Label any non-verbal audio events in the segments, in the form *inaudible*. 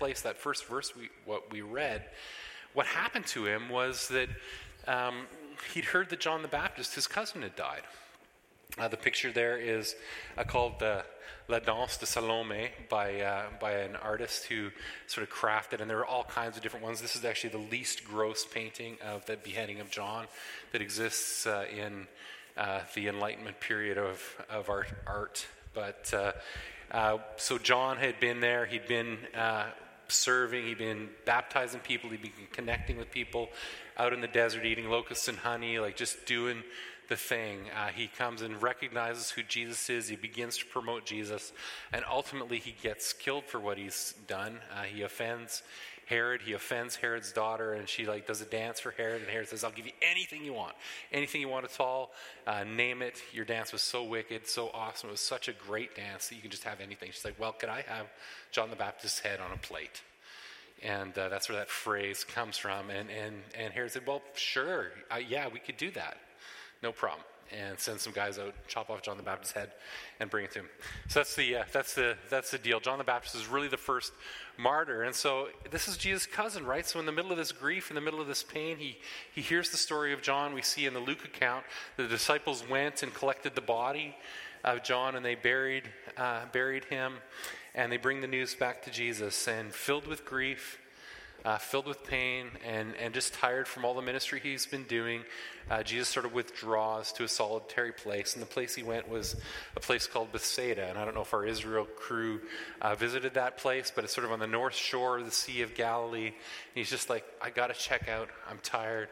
place, that first verse we, what we read, what happened to him was that um, he'd heard that John the Baptist, his cousin, had died. Uh, the picture there is uh, called uh, La Danse de Salome by, uh, by an artist who sort of crafted, and there are all kinds of different ones. This is actually the least gross painting of the beheading of John that exists uh, in uh, the Enlightenment period of, of art. art. But so John had been there, he'd been serving, he'd been baptizing people, he'd been connecting with people out in the desert, eating locusts and honey, like just doing the thing. Uh, he comes and recognizes who Jesus is. He begins to promote Jesus. And ultimately, he gets killed for what he's done. Uh, he offends Herod. He offends Herod's daughter. And she like does a dance for Herod. And Herod says, I'll give you anything you want. Anything you want at all. Uh, name it. Your dance was so wicked, so awesome. It was such a great dance that you can just have anything. She's like, Well, could I have John the Baptist's head on a plate? And uh, that's where that phrase comes from. And, and, and Herod said, Well, sure. Uh, yeah, we could do that no problem. And send some guys out, chop off John the Baptist's head, and bring it to him. So that's the uh, that's the that's the deal. John the Baptist is really the first martyr, and so this is Jesus' cousin, right? So in the middle of this grief, in the middle of this pain, he he hears the story of John. We see in the Luke account the disciples went and collected the body of John, and they buried uh, buried him, and they bring the news back to Jesus, and filled with grief uh, filled with pain and, and just tired from all the ministry he's been doing, uh, Jesus sort of withdraws to a solitary place. And the place he went was a place called Bethsaida. And I don't know if our Israel crew uh, visited that place, but it's sort of on the north shore of the Sea of Galilee. And he's just like, I got to check out. I'm tired.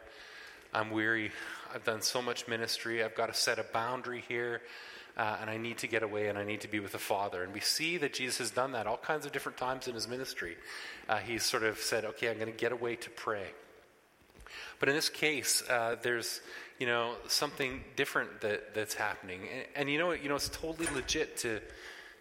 I'm weary. I've done so much ministry. I've got to set a boundary here uh, and I need to get away and I need to be with the Father. And we see that Jesus has done that all kinds of different times in his ministry. Uh, he's sort of said, okay, I'm going to get away to pray. But in this case, uh, there's you know something different that, that's happening, and, and you know you know it's totally legit to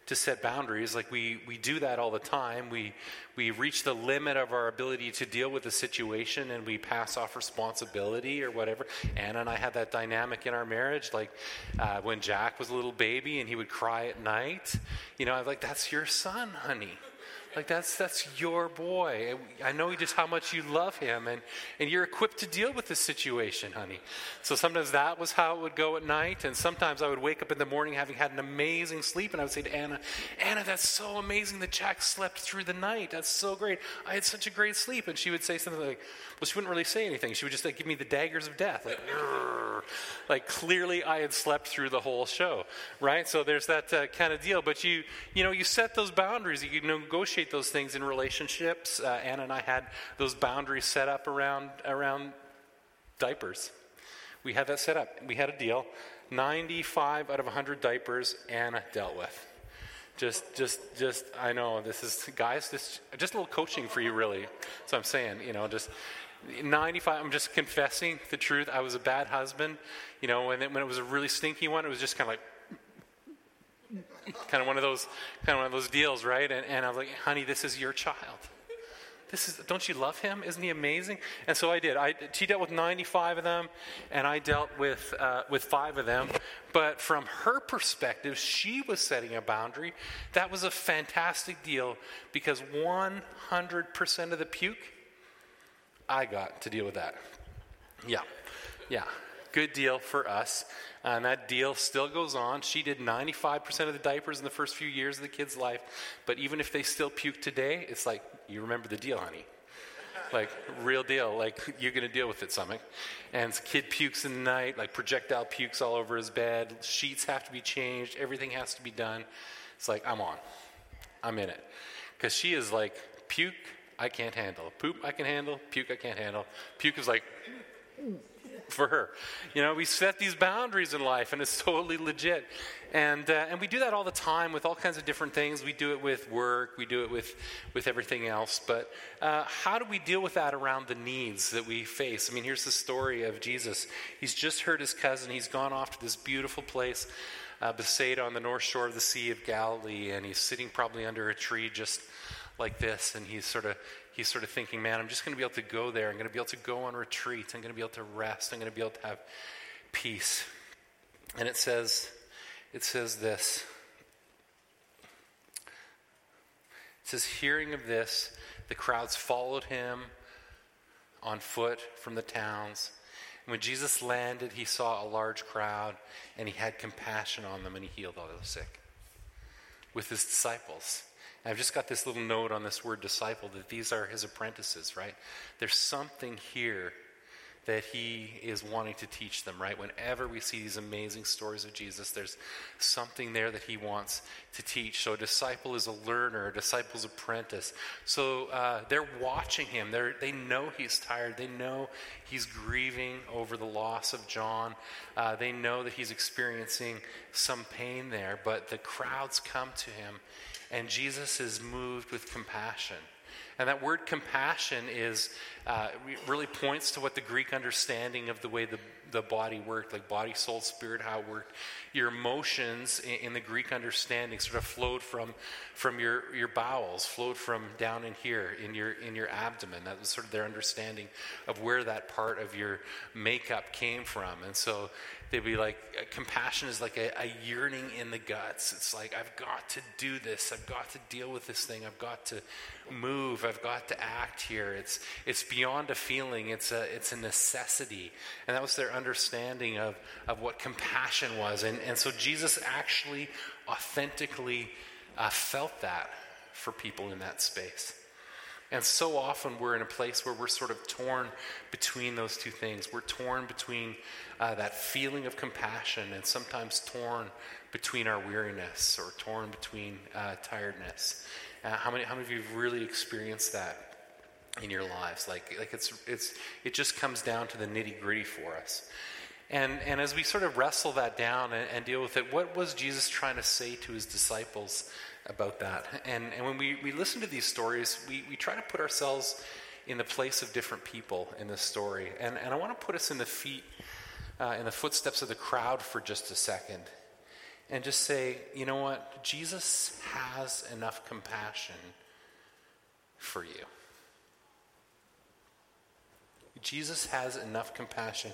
to set boundaries. Like we, we do that all the time. We, we reach the limit of our ability to deal with a situation and we pass off responsibility or whatever. Anna and I had that dynamic in our marriage. Like uh, when Jack was a little baby and he would cry at night, you know, I was like, that's your son, honey. Like that's that's your boy. I know just how much you love him, and and you're equipped to deal with this situation, honey. So sometimes that was how it would go at night, and sometimes I would wake up in the morning having had an amazing sleep, and I would say to Anna, Anna, that's so amazing that Jack slept through the night. That's so great. I had such a great sleep, and she would say something like, well, she wouldn't really say anything. She would just like give me the daggers of death, like, like clearly I had slept through the whole show, right? So there's that uh, kind of deal. But you, you know, you set those boundaries. You negotiate those things in relationships. Uh, Anna and I had those boundaries set up around around diapers. We had that set up. We had a deal. 95 out of 100 diapers Anna dealt with. Just, just, just. I know this is, guys. This just a little coaching for you, really. So I'm saying, you know, just 95, I'm just confessing the truth. I was a bad husband. You know, when it, when it was a really stinky one, it was just kind of like, kind of one of those, kind of one of those deals, right? And, and I was like, honey, this is your child. This is, don't you love him? Isn't he amazing? And so I did. I, she dealt with 95 of them, and I dealt with, uh, with five of them. But from her perspective, she was setting a boundary. That was a fantastic deal because 100% of the puke I got to deal with that. Yeah, yeah. Good deal for us. And that deal still goes on. She did 95% of the diapers in the first few years of the kid's life. But even if they still puke today, it's like, you remember the deal, honey. Like, real deal. Like, you're going to deal with it, something. And kid pukes in the night, like projectile pukes all over his bed. Sheets have to be changed. Everything has to be done. It's like, I'm on. I'm in it. Because she is like, puke, I can't handle. Poop, I can handle. Puke, I can't handle. Puke is like for her. You know, we set these boundaries in life, and it's *laughs* totally legit. And, uh, and we do that all the time with all kinds of different things. We do it with work, we do it with, with everything else. But uh, how do we deal with that around the needs that we face? I mean, here's the story of Jesus. He's just heard his cousin, he's gone off to this beautiful place. Uh, Bethsaida on the north shore of the Sea of Galilee, and he's sitting probably under a tree just like this, and he's sort of he's sort of thinking, man, I'm just going to be able to go there. I'm going to be able to go on retreat. I'm going to be able to rest. I'm going to be able to have peace. And it says, it says this. It says, hearing of this, The crowds followed him on foot from the towns. When Jesus landed, he saw a large crowd and he had compassion on them and he healed all the sick with his disciples. I've just got this little note on this word disciple that these are his apprentices, right? There's something here that he is wanting to teach them, right? Whenever we see these amazing stories of Jesus, there's something there that he wants to teach. So, a disciple is a learner, a disciple's apprentice. So, uh, they're watching him. They're, they know he's tired. They know he's grieving over the loss of John. Uh, they know that he's experiencing some pain there, but the crowds come to him, and Jesus is moved with compassion. And that word compassion is uh, really points to what the Greek understanding of the way the, the body worked, like body, soul, spirit, how it worked. Your emotions in, in the Greek understanding sort of flowed from, from your, your bowels, flowed from down in here, in your, in your abdomen. That was sort of their understanding of where that part of your makeup came from. And so they'd be like, uh, compassion is like a, a, yearning in the guts. It's like, I've got to do this. I've got to deal with this thing. I've got to move. I've got to act here. It's, it's beyond a feeling, it's a, it's a necessity. And that was their understanding of, of what compassion was. And, and so Jesus actually authentically uh, felt that for people in that space. And so often we're in a place where we're sort of torn between those two things. We're torn between uh, that feeling of compassion and sometimes torn between our weariness or torn between uh, tiredness. Uh, how, many, how many of you have really experienced that in your lives? Like, like it's, it's, it just comes down to the nitty gritty for us. And, and as we sort of wrestle that down and, and, deal with it, what was Jesus trying to say to his disciples about that? And, and when we, we listen to these stories, we, we try to put ourselves in the place of different people in this story. And, and I want to put us in the feet, uh, in the footsteps of the crowd for just a second and just say, you know what? Jesus has enough compassion for you. Jesus has enough compassion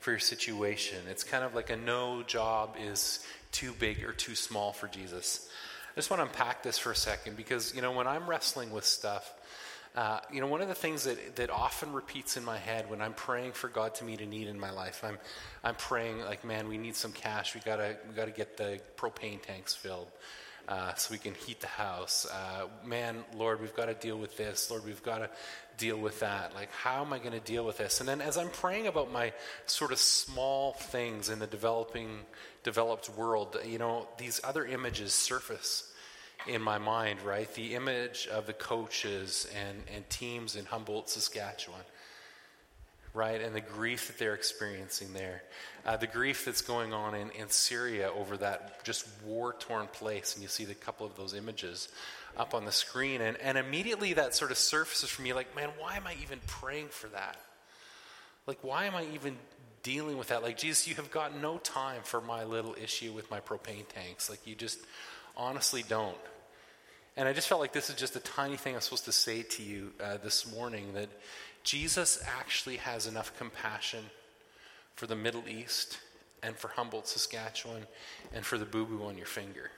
for your situation. It's kind of like a no job is too big or too small for Jesus. I just want to unpack this for a second because, you know, when I'm wrestling with stuff, uh, you know, one of the things that, that often repeats in my head when I'm praying for God to meet a need in my life, I'm, I'm praying like, man, we need some cash. We gotta, we gotta get the propane tanks filled. Uh, so we can heat the house. Uh, man, Lord, we've got to deal with this. Lord, we've got to deal with that. Like, how am I going to deal with this? And then as I'm praying about my sort of small things in the developing, developed world, you know, these other images surface in my mind, right? The image of the coaches and, and teams in Humboldt, Saskatchewan, right? And the grief that they're experiencing there. Uh, the grief that's going on in, in Syria over that just war torn place. And you see a couple of those images up on the screen. And, and immediately that sort of surfaces for me like, man, why am I even praying for that? Like, why am I even dealing with that? Like, Jesus, you have got no time for my little issue with my propane tanks. Like, you just honestly don't. And I just felt like this is just a tiny thing I'm supposed to say to you uh, this morning that Jesus actually has enough compassion for the Middle East and for Humboldt, Saskatchewan, and for the boo boo on your finger.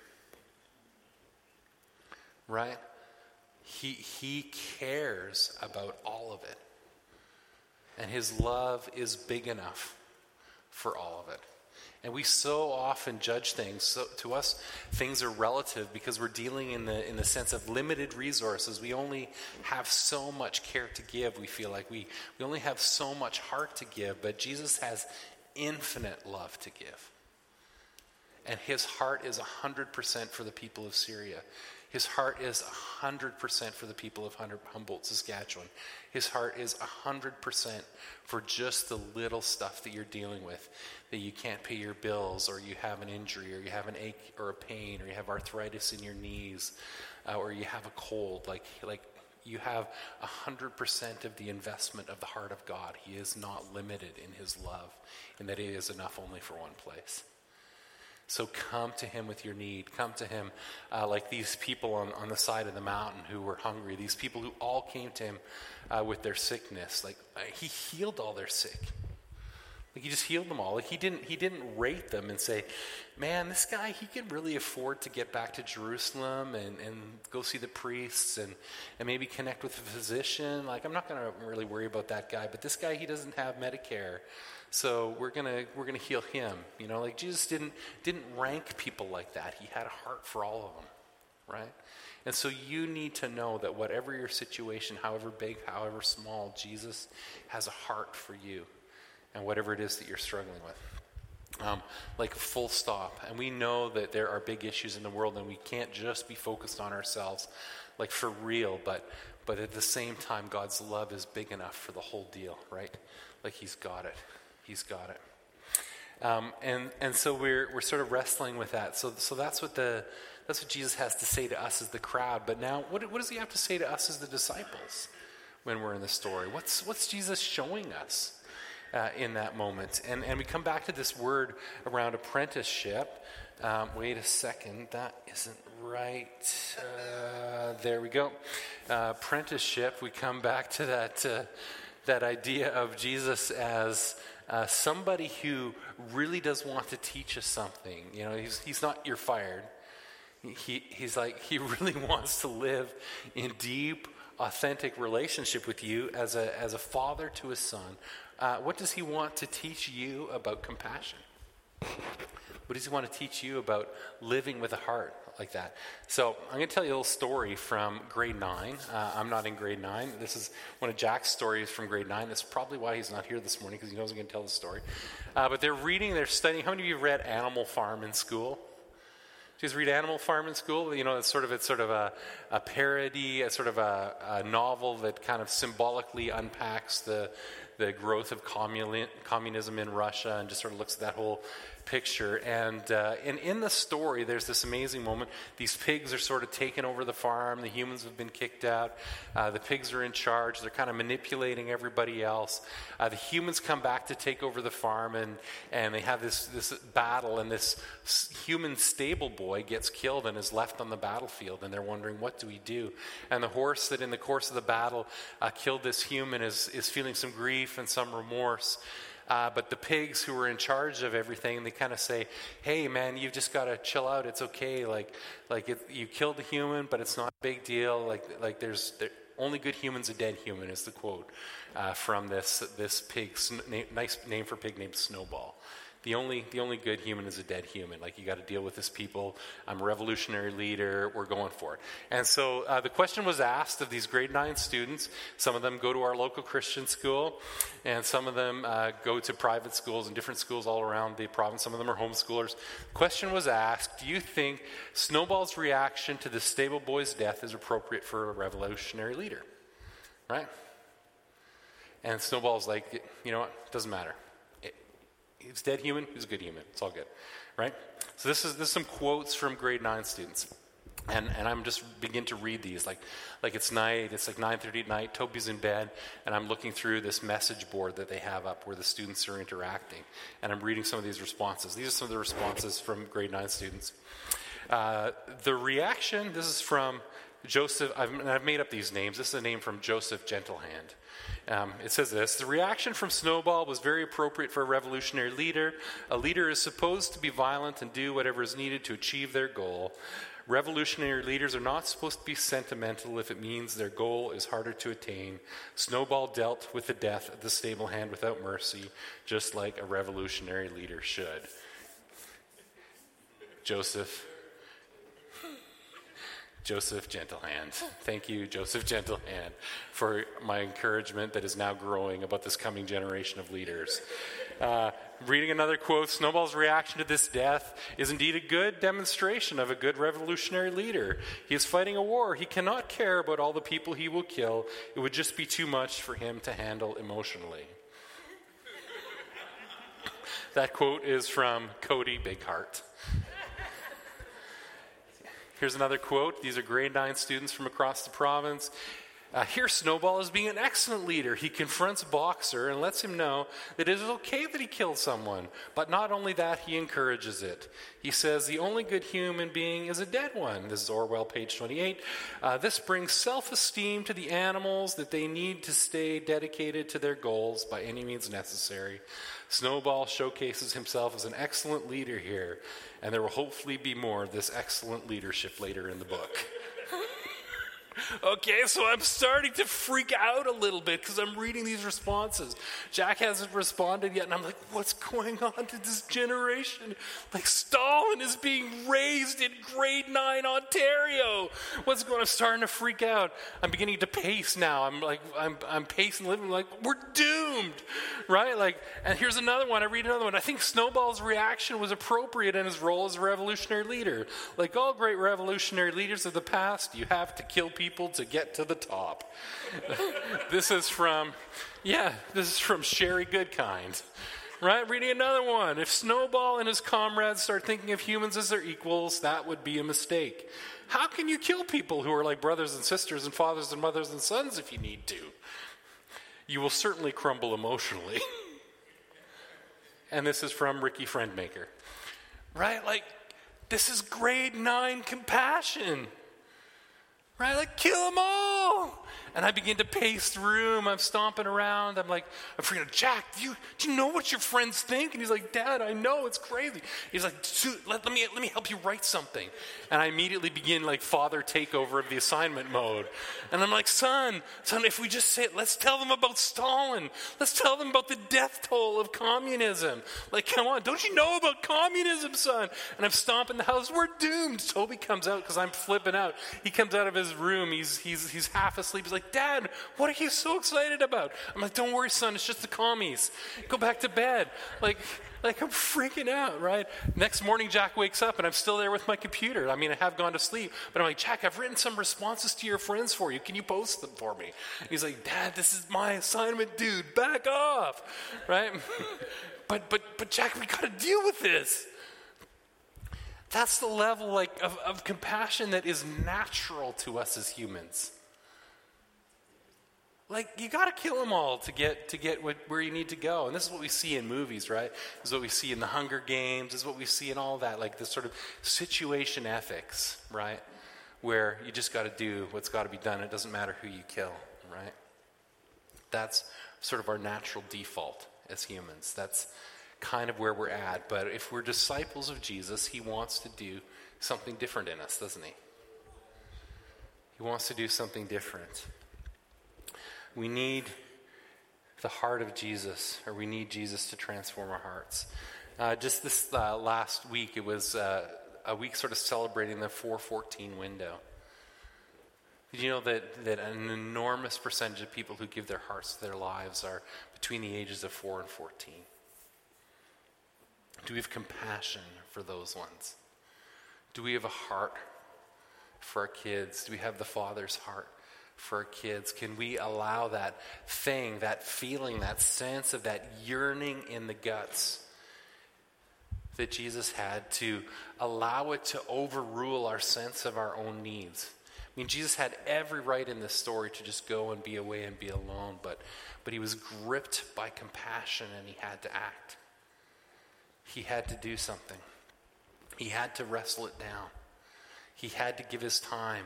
Right? He, he cares about all of it. And his love is big enough for all of it. And we so often judge things. So to us, things are relative because we're dealing in the in the sense of limited resources. We only have so much care to give. We feel like we we only have so much heart to give. But Jesus has infinite love to give, and His heart is hundred percent for the people of Syria. His heart is 100% for the people of Humboldt, Saskatchewan. His heart is 100% for just the little stuff that you're dealing with. That you can't pay your bills, or you have an injury, or you have an ache or a pain, or you have arthritis in your knees, uh, or you have a cold. Like, like you have 100% of the investment of the heart of God. He is not limited in his love, and that it is enough only for one place. So come to him with your need. Come to him uh, like these people on, on the side of the mountain who were hungry, these people who all came to him uh, with their sickness. Like uh, he healed all their sick. Like he just healed them all. Like he didn't he didn't rate them and say, Man, this guy he could really afford to get back to Jerusalem and, and go see the priests and, and maybe connect with a physician. Like I'm not gonna really worry about that guy, but this guy he doesn't have Medicare. So we're gonna we're gonna heal him. You know, like Jesus didn't didn't rank people like that. He had a heart for all of them. Right? And so you need to know that whatever your situation, however big, however small, Jesus has a heart for you and whatever it is that you're struggling with. Um, like full stop. And we know that there are big issues in the world, and we can't just be focused on ourselves, like for real. But but at the same time, God's love is big enough for the whole deal, right? Like He's got it. He's got it. Um, and and so we're we're sort of wrestling with that. So so that's what the that's what Jesus has to say to us as the crowd. But now, what, what does he have to say to us as the disciples when we're in the story? What's what's Jesus showing us? Uh, in that moment. And, and we come back to this word around apprenticeship. Um, wait a second, that isn't right. Uh, there we go. Uh, apprenticeship, we come back to that, uh, that idea of Jesus as uh, somebody who really does want to teach us something. You know, he's, he's not, you're fired. He, he's like, he *laughs* really wants to live in deep, authentic relationship with you as a, as a father to a son uh, what does he want to teach you about compassion? What does he want to teach you about living with a heart like that? So, I'm going to tell you a little story from grade 9. Uh, I'm not in grade 9. This is one of Jack's stories from grade 9. That's probably why he's not here this morning, because he knows I'm going to tell the story. Uh, but they're reading, they're studying. How many of you read Animal Farm in school? Did you read Animal Farm in school? You know, it's sort of it's sort of a, a parody, a sort of a, a novel that kind of symbolically unpacks the the growth of communism in Russia and just sort of looks at that whole picture. And, uh, and in the story, there's this amazing moment. These pigs are sort of taking over the farm. The humans have been kicked out. Uh, the pigs are in charge. They're kind of manipulating everybody else. Uh, the humans come back to take over the farm, and, and they have this, this battle, and this human stable boy gets killed and is left on the battlefield, and they're wondering, what do we do? And the horse that in the course of the battle uh, killed this human is, is feeling some grief and some remorse. Uh, but the pigs who were in charge of everything, they kind of say, "Hey, man, you've just got to chill out. It's okay. Like, like it, you killed a human, but it's not a big deal. Like, like there's there, only good humans a dead human." Is the quote uh, from this this pig, nice name for pig named Snowball the only, the only good human is a dead human. Like, you got to deal with this people. I'm a revolutionary leader. We're going for it. And so uh, the question was asked of these grade nine students. Some of them go to our local Christian school, and some of them uh, go to private schools and different schools all around the province. Some of them are homeschoolers. Question was asked Do you think Snowball's reaction to the stable boy's death is appropriate for a revolutionary leader? Right? And Snowball's like, you know what? Doesn't matter. He's dead human, he's a good human. It's all good, right? So this is this is some quotes from grade nine students. And, and I'm just begin to read these like like it's night it's like 9:30 at night Toby's in bed and I'm looking through this message board that they have up where the students are interacting and I'm reading some of these responses these are some of the responses from grade 9 students uh, the reaction this is from Joseph I've, I've made up these names this is a name from Joseph Gentlehand um, it says this The reaction from Snowball was very appropriate for a revolutionary leader. A leader is supposed to be violent and do whatever is needed to achieve their goal. Revolutionary leaders are not supposed to be sentimental if it means their goal is harder to attain. Snowball dealt with the death of the stable hand without mercy, just like a revolutionary leader should. Joseph Joseph Gentlehand. Thank you, Joseph Gentlehand, for my encouragement that is now growing about this coming generation of leaders. Uh, reading another quote Snowball's reaction to this death is indeed a good demonstration of a good revolutionary leader. He is fighting a war. He cannot care about all the people he will kill, it would just be too much for him to handle emotionally. *laughs* that quote is from Cody Bigheart. Here's another quote. These are grade nine students from across the province. Uh, here, Snowball is being an excellent leader. He confronts Boxer and lets him know that it is okay that he killed someone. But not only that, he encourages it. He says the only good human being is a dead one. This is Orwell, page 28. Uh, this brings self esteem to the animals that they need to stay dedicated to their goals by any means necessary. Snowball showcases himself as an excellent leader here, and there will hopefully be more of this excellent leadership later in the book. *laughs* Okay, so I'm starting to freak out a little bit because I'm reading these responses. Jack hasn't responded yet, and I'm like, what's going on to this generation? Like, Stalin is being raised in grade nine Ontario. What's going on? I'm starting to freak out. I'm beginning to pace now. I'm like, I'm, I'm pacing, living like, we're doomed, right? Like, and here's another one. I read another one. I think Snowball's reaction was appropriate in his role as a revolutionary leader. Like all great revolutionary leaders of the past, you have to kill people people to get to the top. *laughs* this is from, yeah, this is from Sherry Goodkind. Right? Reading another one. If Snowball and his comrades start thinking of humans as their equals, that would be a mistake. How can you kill people who are like brothers and sisters and fathers and mothers and sons if you need to? You will certainly crumble emotionally. *laughs* and this is from Ricky Friendmaker. Right? Like, this is grade nine compassion right? Like, kill them all. And I begin to pace the room. I'm stomping around. I'm like, I'm freaking out. Jack, do you, do you know what your friends think? And he's like, Dad, I know, it's crazy. He's like, let, let, me, let me help you write something. And I immediately begin like father takeover of the assignment mode. And I'm like, son, son, if we just say, let's tell them about Stalin. Let's tell them about the death toll of communism. Like, come on, don't you know about communism, son? And I'm stomping the house. We're doomed. Toby comes out because I'm flipping out. He comes out of his room. He's, he's, he's half asleep. He's like, Dad, what are you so excited about? I'm like, Don't worry, son, it's just the commies. Go back to bed. Like, like I'm freaking out, right? Next morning, Jack wakes up and I'm still there with my computer. I mean, I have gone to sleep, but I'm like, Jack, I've written some responses to your friends for you. Can you post them for me? And he's like, Dad, this is my assignment, dude. Back off, right? *laughs* but but but Jack, we got to deal with this. That's the level like of, of compassion that is natural to us as humans. Like you got to kill them all to get to get what, where you need to go, and this is what we see in movies, right? This is what we see in the Hunger Games. This is what we see in all that, like this sort of situation ethics, right? Where you just got to do what's got to be done. It doesn't matter who you kill, right? That's sort of our natural default as humans. That's kind of where we're at. But if we're disciples of Jesus, He wants to do something different in us, doesn't He? He wants to do something different. We need the heart of Jesus, or we need Jesus to transform our hearts. Uh, just this uh, last week, it was uh, a week sort of celebrating the 414 window. Did you know that, that an enormous percentage of people who give their hearts to their lives are between the ages of 4 and 14? Do we have compassion for those ones? Do we have a heart for our kids? Do we have the Father's heart for our kids? Can we allow that thing, that feeling, that sense of that yearning in the guts that Jesus had to allow it to overrule our sense of our own needs? I mean, Jesus had every right in this story to just go and be away and be alone, but, but he was gripped by compassion and he had to act. He had to do something. He had to wrestle it down. He had to give his time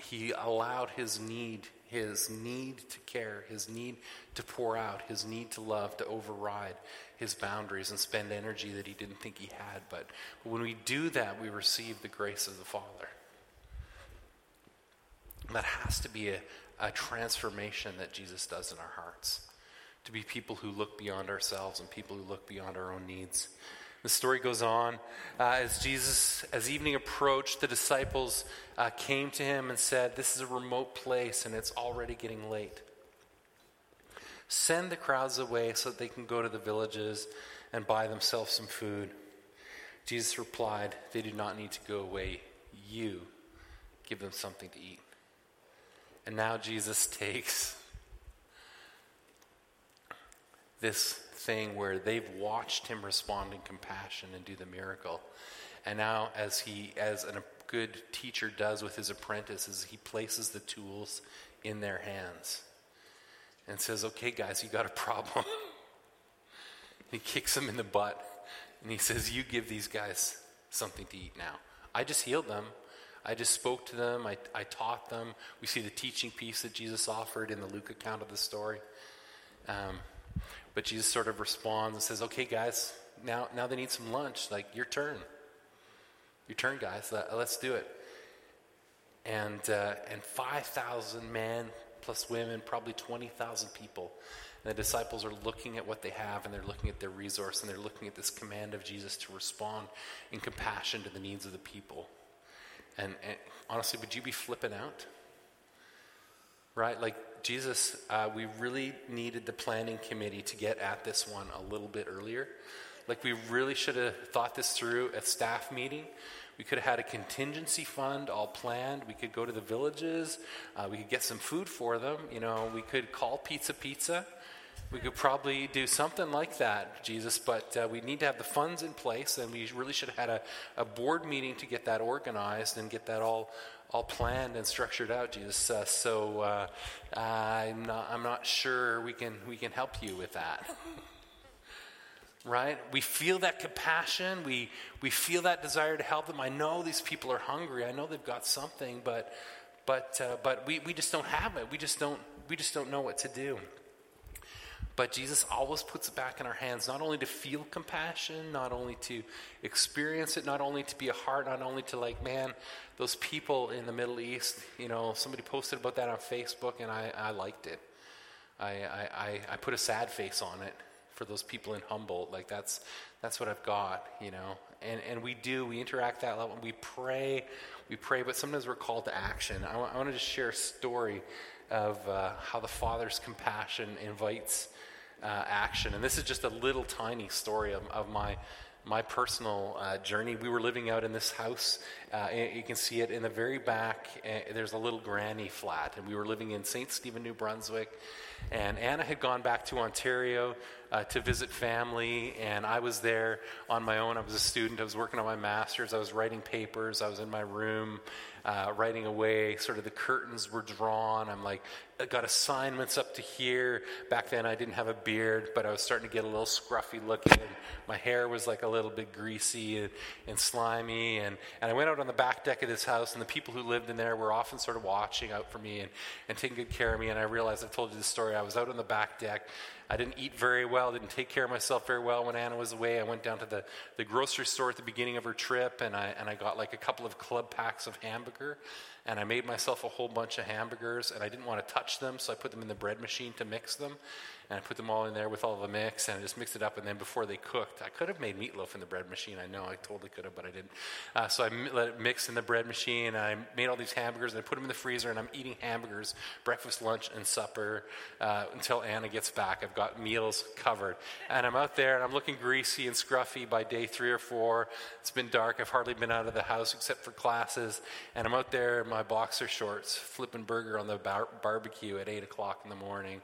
he allowed his need, his need to care, his need to pour out, his need to love to override his boundaries and spend energy that he didn't think he had. But when we do that, we receive the grace of the Father. That has to be a, a transformation that Jesus does in our hearts. To be people who look beyond ourselves and people who look beyond our own needs. The story goes on. Uh, as Jesus, as evening approached, the disciples uh, came to him and said, This is a remote place and it's already getting late. Send the crowds away so that they can go to the villages and buy themselves some food. Jesus replied, They do not need to go away. You give them something to eat. And now Jesus *laughs* takes this thing where they've watched him respond in compassion and do the miracle. And now, as he, as an, a good teacher does with his apprentices, he places the tools in their hands and says, Okay, guys, you got a problem. *laughs* he kicks them in the butt and he says, You give these guys something to eat now. I just healed them. I just spoke to them. I, I taught them. We see the teaching piece that Jesus offered in the Luke account of the story. Um, but Jesus sort of responds and says, Okay, guys, now, now they need some lunch. Like, your turn. Your turn, guys. Let, us do it. And, uh, and 5,000 men plus women, probably 20,000 people. And the disciples are looking at what they have and they're looking at their resource and they're looking at this command of Jesus to respond in compassion to the needs of the people. And, and honestly, would you be flipping out? Right? Like, Jesus, uh, we really needed the planning committee to get at this one a little bit earlier. Like, we really should have thought this through at staff meeting. We could have had a contingency fund all planned. We could go to the villages. Uh, we could get some food for them. You know, we could call Pizza Pizza. We could probably do something like that, Jesus, but uh, we need to have the funds in place, and we really should have had a, a board meeting to get that organized and get that all all planned and structured out, Jesus. Uh, so uh, I'm not I'm not sure we can we can help you with that. *laughs* right? We feel that compassion. We we feel that desire to help them. I know these people are hungry. I know they've got something, but but uh, but we, we just don't have it. We just don't we just don't know what to do. But Jesus always puts it back in our hands, not only to feel compassion, not only to experience it, not only to be a heart, not only to like, man, those people in the Middle East, you know, somebody posted about that on Facebook and I, I liked it. I, I, I put a sad face on it for those people in Humboldt. Like that's, that's what I've got, you know. And, and we do, we interact that level. We pray, we pray, but sometimes we're called to action. I, I wanted to share a story of uh, how the Father's compassion invites uh, action. And this is just a little tiny story of, of my my personal uh, journey. We were living out in this house. Uh, you can see it in the very back. Uh, there's a little granny flat, and we were living in St. Stephen, New Brunswick. And Anna had gone back to Ontario uh, to visit family, and I was there on my own. I was a student. I was working on my master's. I was writing papers. I was in my room uh, writing away. Sort of the curtains were drawn. I'm like, I got assignments up to here. Back then, I didn't have a beard, but I was starting to get a little scruffy looking. My hair was like a little bit greasy and, and slimy. And, and I went out on the back deck of this house, and the people who lived in there were often sort of watching out for me and, and taking good care of me. And I realized I've told you this story. I was out on the back deck. I didn't eat very well, didn't take care of myself very well when Anna was away. I went down to the, the grocery store at the beginning of her trip and I, and I got like a couple of club packs of hamburger and I made myself a whole bunch of hamburgers and I didn't want to touch them, so I put them in the bread machine to mix them and I put them all in there with all the mix, and I just mixed it up. And then before they cooked, I could have made meatloaf in the bread machine. I know I totally could have, but I didn't. Uh, so I let it mix in the bread machine. And I made all these hamburgers, and I put them in the freezer. And I'm eating hamburgers, breakfast, lunch, and supper uh, until Anna gets back. I've got meals covered, and I'm out there, and I'm looking greasy and scruffy by day three or four. It's been dark. I've hardly been out of the house except for classes, and I'm out there my boxer shorts, flipping burger on the bar- barbecue at eight o'clock in the morning.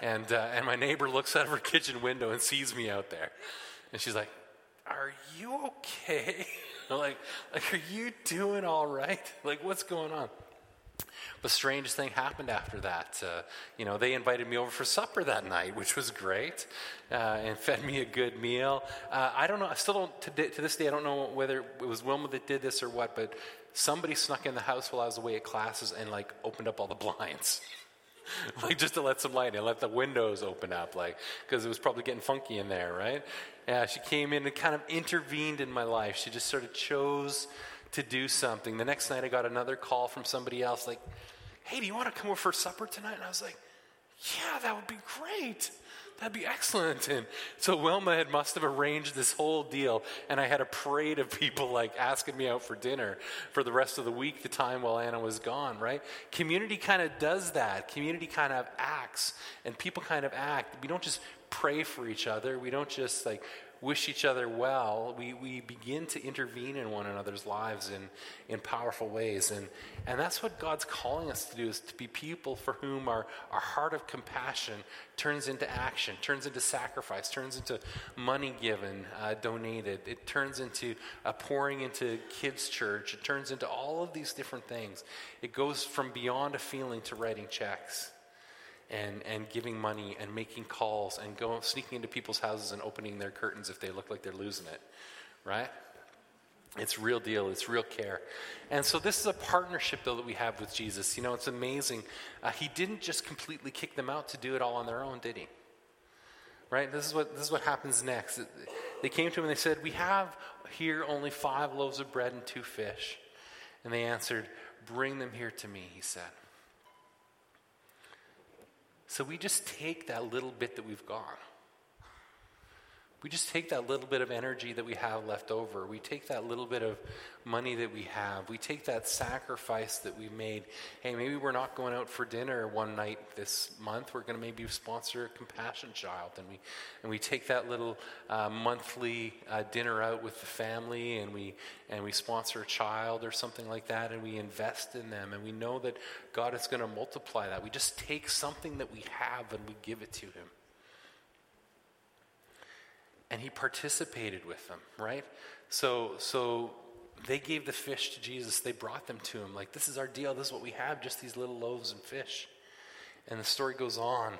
And, uh, and my neighbor looks out of her kitchen window and sees me out there. And she's like, Are you okay? *laughs* like, like, are you doing all right? Like, what's going on? The strange thing happened after that. Uh, you know, they invited me over for supper that night, which was great, uh, and *laughs* fed me a good meal. Uh, I don't know. I still don't. To, to, this day, I don't know whether it was Wilma that did this or what. But somebody snuck in the house while I was away at classes and like opened up all the blinds. *laughs* like just to let some light in, let the windows open up, like because it was probably getting funky in there, right? Yeah, she came in and kind of intervened in my life. She just sort of chose to do something. The next night, I got another call from somebody else, like, "Hey, do you want to come over for supper tonight?" And I was like, "Yeah, that would be great." That'd be excellent. *laughs* And so Wilma had must have arranged this whole deal, and I had a parade of people like asking me out for dinner for the rest of the week, the time while Anna was gone, right? Community kind of does that. Community kind of acts, and people kind of act. We don't just pray for each other. We don't just like wish each other well, we, we begin to intervene in one another's lives in, in powerful ways. And, and that's what God's calling us to do is to be people for whom our, our heart of compassion turns into action, turns into sacrifice, turns into money given, uh, donated. It turns into uh, pouring into kids' church. It turns into all of these different things. It goes from beyond a feeling to writing checks and, and giving money and making calls and going sneaking into people's houses and opening their curtains if they look like they're losing it, right? It's real deal. It's real care. And so this is a partnership, though, that we have with Jesus. You know, it's amazing. Uh, he didn't just completely kick them out to do it all on their own, did he? Right? This is what, this is what happens next. They came to him and they said, We have here only five loaves of bread and two fish. And they answered, Bring them here to me, he said. So we just take that little bit that we've got. We just take that little bit of energy that we have left over. We take that little bit of money that we have. We take that sacrifice that we made. Hey, maybe we're not going out for dinner one night this month. We're going to maybe sponsor a compassion child, and we and we take that little uh, monthly uh, dinner out with the family, and we and we sponsor a child or something like that, and we invest in them, and we know that God is going to multiply that. We just take something that we have and we give it to Him and he participated with them, right? So, so they gave the fish to Jesus. They brought them to him. Like, this is our deal. This is what we have, just these little loaves and fish. And the story goes on.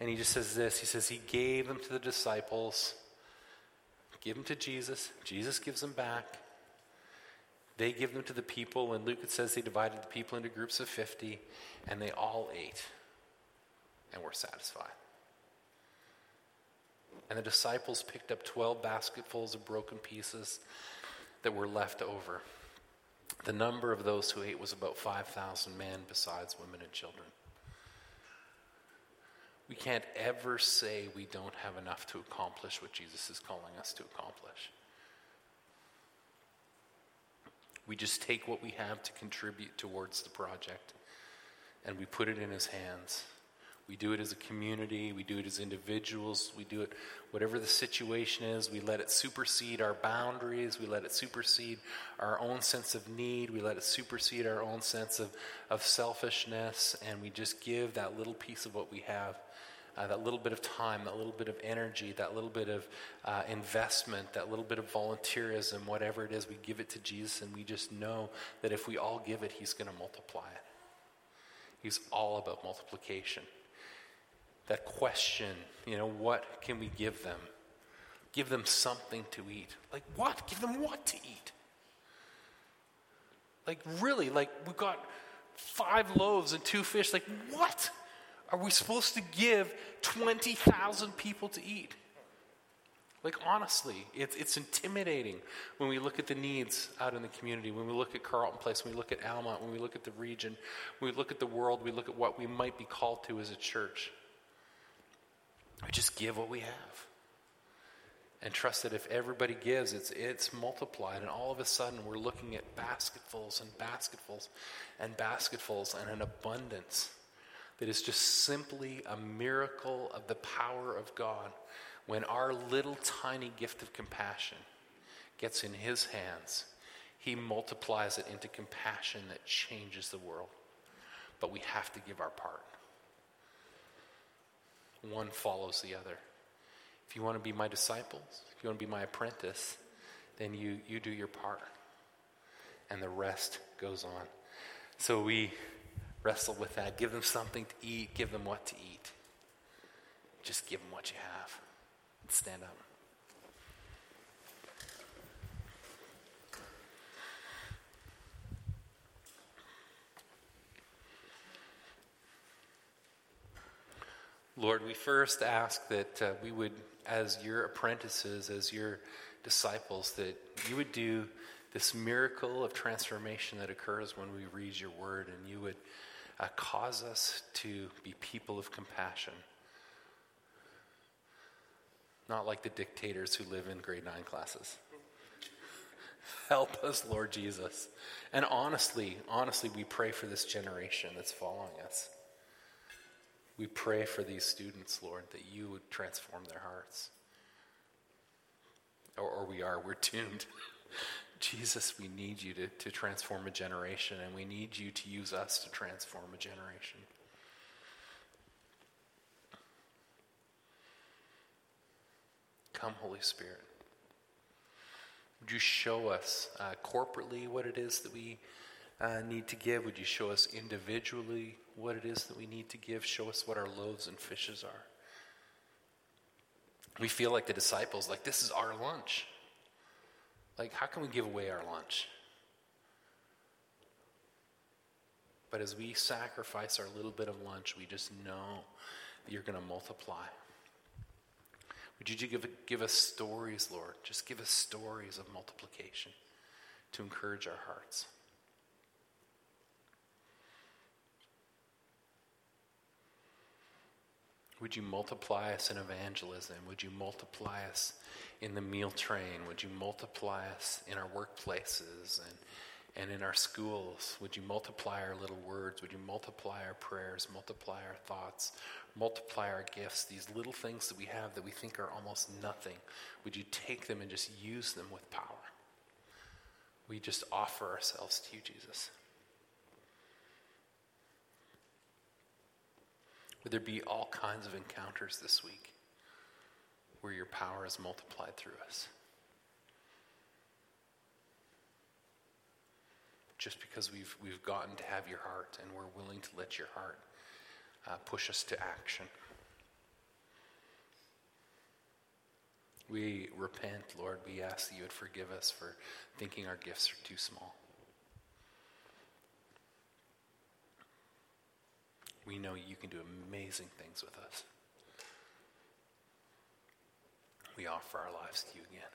And he just says this He says, He gave them to the disciples, give them to Jesus. Jesus gives them back. They give them to the people. And Luke, it says they divided the people into groups of 50, and they all ate and were satisfied. And the disciples picked up 12 basketfuls of broken pieces that were left over. The number of those who ate was about 5,000 men, besides women and children. We can't ever say we don't have enough to accomplish what Jesus is calling us to accomplish. We just take what we have to contribute towards the project and we put it in his hands. We do it as a community, we do it as individuals, we do it whatever the situation is. We let it supersede our boundaries, we let it supersede our own sense of need, we let it supersede our own sense of, of selfishness, and we just give that little piece of what we have. Uh, that little bit of time, that little bit of energy, that little bit of uh, investment, that little bit of volunteerism, whatever it is, we give it to Jesus, and we just know that if we all give it, He's going to multiply it. He's all about multiplication that question, you know, what can we give them? Give them something to eat. Like what? Give them what to eat? Like really, like we've got five loaves and two fish. Like what? Are we supposed to give 20,000 people to eat? Like, honestly, it's, it's intimidating when we look at the needs out in the community, when we look at Carleton Place, when we look at Almonte, when we look at the region, when we look at the world, we look at what we might be called to as a church. We just give what we have. And trust that if everybody gives, it's, it's multiplied. And all of a sudden, we're looking at basketfuls and basketfuls and basketfuls and an abundance that is just simply a miracle of the power of God when our little tiny gift of compassion gets in His hands. He multiplies it into compassion that changes the world. But we have to give our part one follows the other. If you want to be my disciples, if you want to be my apprentice, then you, you do your part. And the rest goes on. So we wrestle with that. Give them something to eat, give them what to eat. Just give them what you have. Stand up. Lord, we first ask that uh, we would, as your apprentices, as your disciples, that you would do this miracle of transformation that occurs when we read your word, and you would uh, cause us to be people of compassion. Not like the dictators who live in grade nine classes. *laughs* Help us, Lord Jesus. And honestly, honestly, we pray for this generation that's following us. We pray for these students, Lord, that you would transform their hearts. or, or we are, we're doomed. *laughs* Jesus, we need you to, to transform a generation, and we need you to use us to transform a generation. Come, Holy Spirit. Would you show us uh, corporately what it is that we uh, need to give? Would you show us individually what it is that we need to give? Show us what our loaves and fishes are. We feel like the disciples, like this is our lunch. Like, how can we give away our lunch? But as we sacrifice our little bit of lunch, we just know that you're going to multiply. Would you give, give us stories, Lord? Just give us stories of multiplication to encourage our hearts. Would you multiply us in evangelism? Would you multiply us in the meal train? Would you multiply us in our workplaces and, and in our schools? Would you multiply our little words? Would you multiply our prayers, multiply our thoughts, multiply our gifts, these little things that we have that we think are almost nothing? Would you take them and just use them with power? We just offer ourselves to you, Jesus. Would there be all kinds of encounters this week where your power is multiplied through us? Just because we've, we've gotten to have your heart and we're willing to let your heart uh, push us to action. We repent, Lord. We ask that you would forgive us for thinking our gifts are too small. We know you can do amazing things with us. We offer our lives to you again.